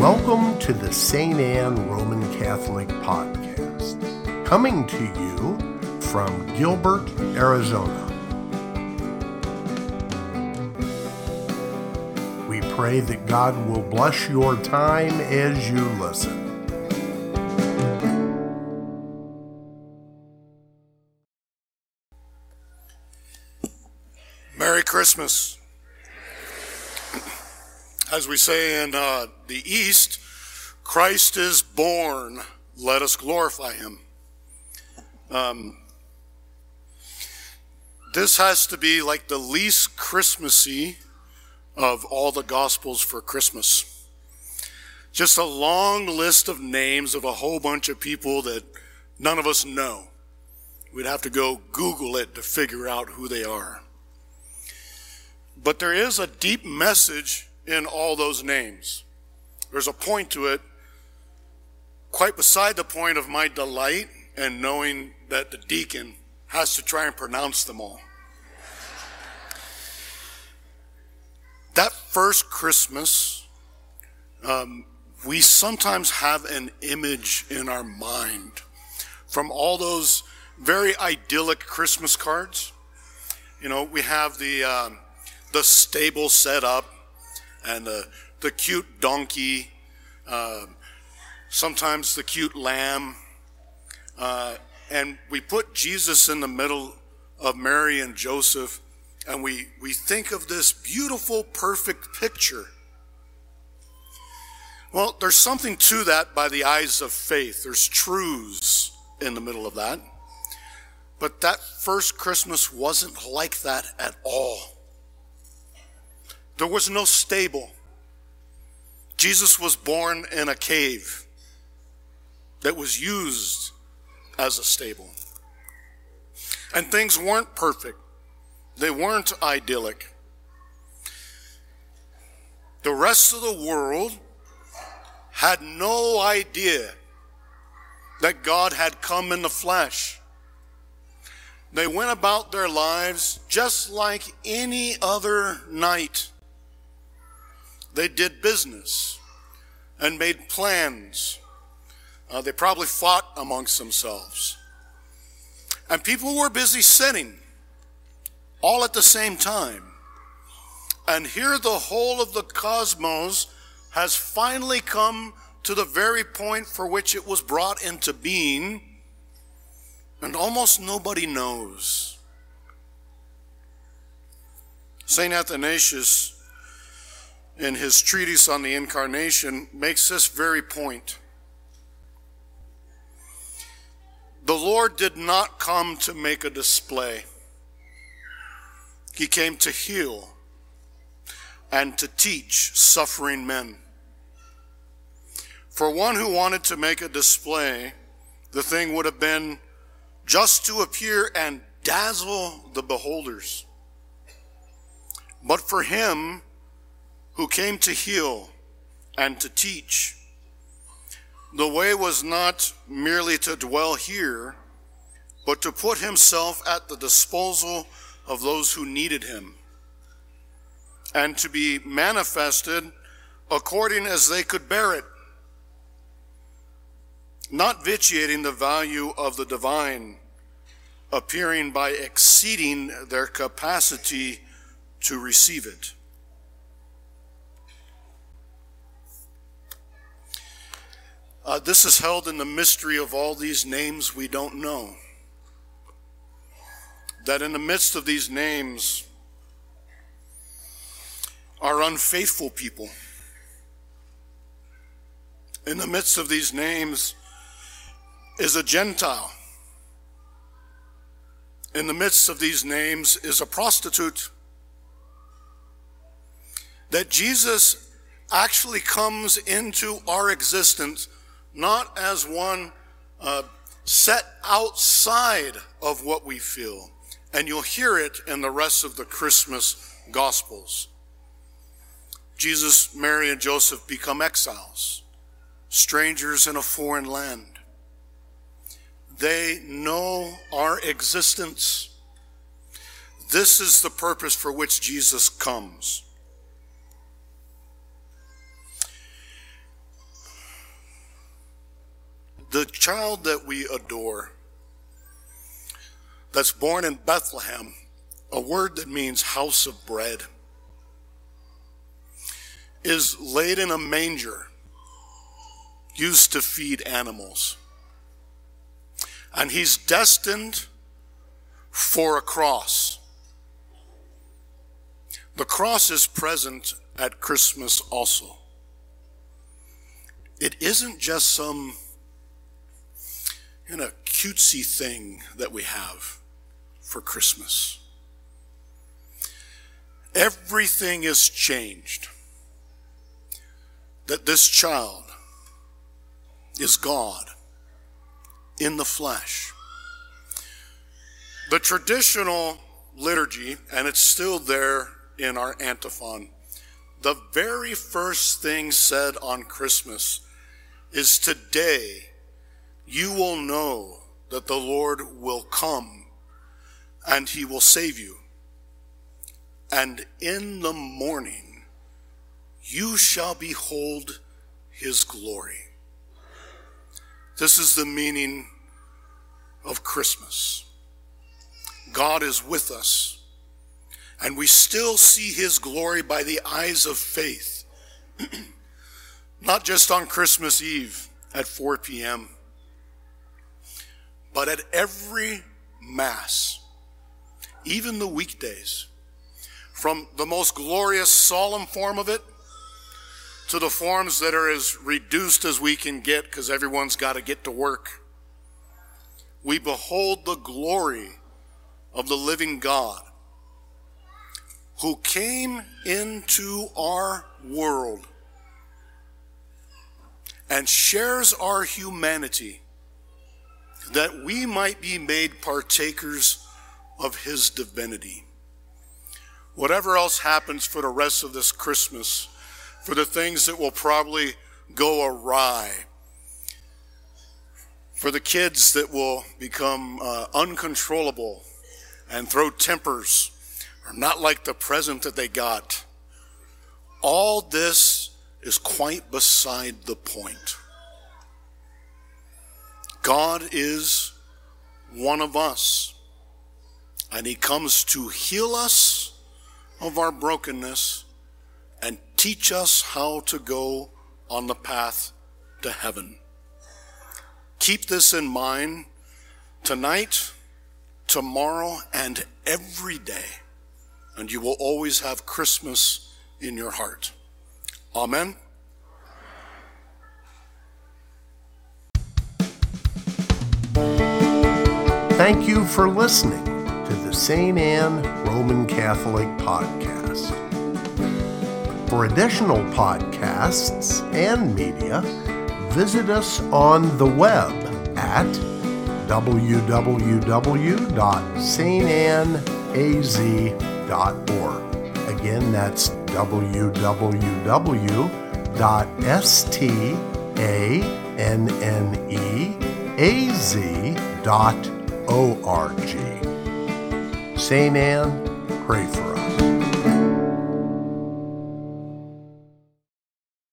Welcome to the St. Anne Roman Catholic Podcast, coming to you from Gilbert, Arizona. We pray that God will bless your time as you listen. Merry Christmas. As we say in uh, the East, Christ is born. Let us glorify him. Um, this has to be like the least Christmassy of all the Gospels for Christmas. Just a long list of names of a whole bunch of people that none of us know. We'd have to go Google it to figure out who they are. But there is a deep message in all those names. There's a point to it, quite beside the point of my delight and knowing that the deacon has to try and pronounce them all. that first Christmas, um, we sometimes have an image in our mind from all those very idyllic Christmas cards. You know, we have the um, the stable set up and the the cute donkey, uh, sometimes the cute lamb, uh, and we put Jesus in the middle of Mary and Joseph and we, we think of this beautiful, perfect picture. Well, there's something to that by the eyes of faith. There's truths in the middle of that. But that first Christmas wasn't like that at all. There was no stable. Jesus was born in a cave that was used as a stable. And things weren't perfect. They weren't idyllic. The rest of the world had no idea that God had come in the flesh. They went about their lives just like any other night. They did business and made plans. Uh, they probably fought amongst themselves. And people were busy sinning all at the same time. And here the whole of the cosmos has finally come to the very point for which it was brought into being, and almost nobody knows. St. Athanasius, in his treatise on the Incarnation, makes this very point. The Lord did not come to make a display. He came to heal and to teach suffering men. For one who wanted to make a display, the thing would have been just to appear and dazzle the beholders. But for him who came to heal and to teach, the way was not merely to dwell here, but to put himself at the disposal of those who needed him, and to be manifested according as they could bear it, not vitiating the value of the divine, appearing by exceeding their capacity to receive it. Uh, this is held in the mystery of all these names we don't know that in the midst of these names are unfaithful people. In the midst of these names is a Gentile. In the midst of these names is a prostitute. That Jesus actually comes into our existence not as one uh, set outside of what we feel, and you'll hear it in the rest of the Christmas Gospels. Jesus, Mary, and Joseph become exiles, strangers in a foreign land. They know our existence. This is the purpose for which Jesus comes. The child that we adore, that's born in Bethlehem, a word that means house of bread, is laid in a manger used to feed animals. And he's destined for a cross. The cross is present at Christmas also. It isn't just some you a cutesy thing that we have for Christmas. Everything is changed. That this child is God in the flesh. The traditional liturgy, and it's still there in our antiphon, the very first thing said on Christmas is today you will know that the Lord will come and he will save you. And in the morning you shall behold his glory. This is the meaning of Christmas. God is with us, and we still see his glory by the eyes of faith, not just on Christmas Eve at 4 p.m., but at every Mass, even the weekdays, from the most glorious solemn form of it to the forms that are as reduced as we can get because everyone's got to get to work. We behold the glory of the living God who came into our world and shares our humanity that we might be made partakers of his divinity. Whatever else happens for the rest of this Christmas, for the things that will probably go awry, for the kids that will become uh, uncontrollable and throw tempers, or not like the present that they got. All this is quite beside the point. God is one of us, and He comes to heal us of our brokenness and teach us how to go on the path to heaven. Keep this in mind tonight, tomorrow, and every day, and you will always have Christmas in your heart. Amen. Thank you for listening to the St. Anne Roman Catholic Podcast. For additional podcasts and media, visit us on the web at www.stanneaz.org. Again, that's www.stanneaz.org. St. Anne, pray for us.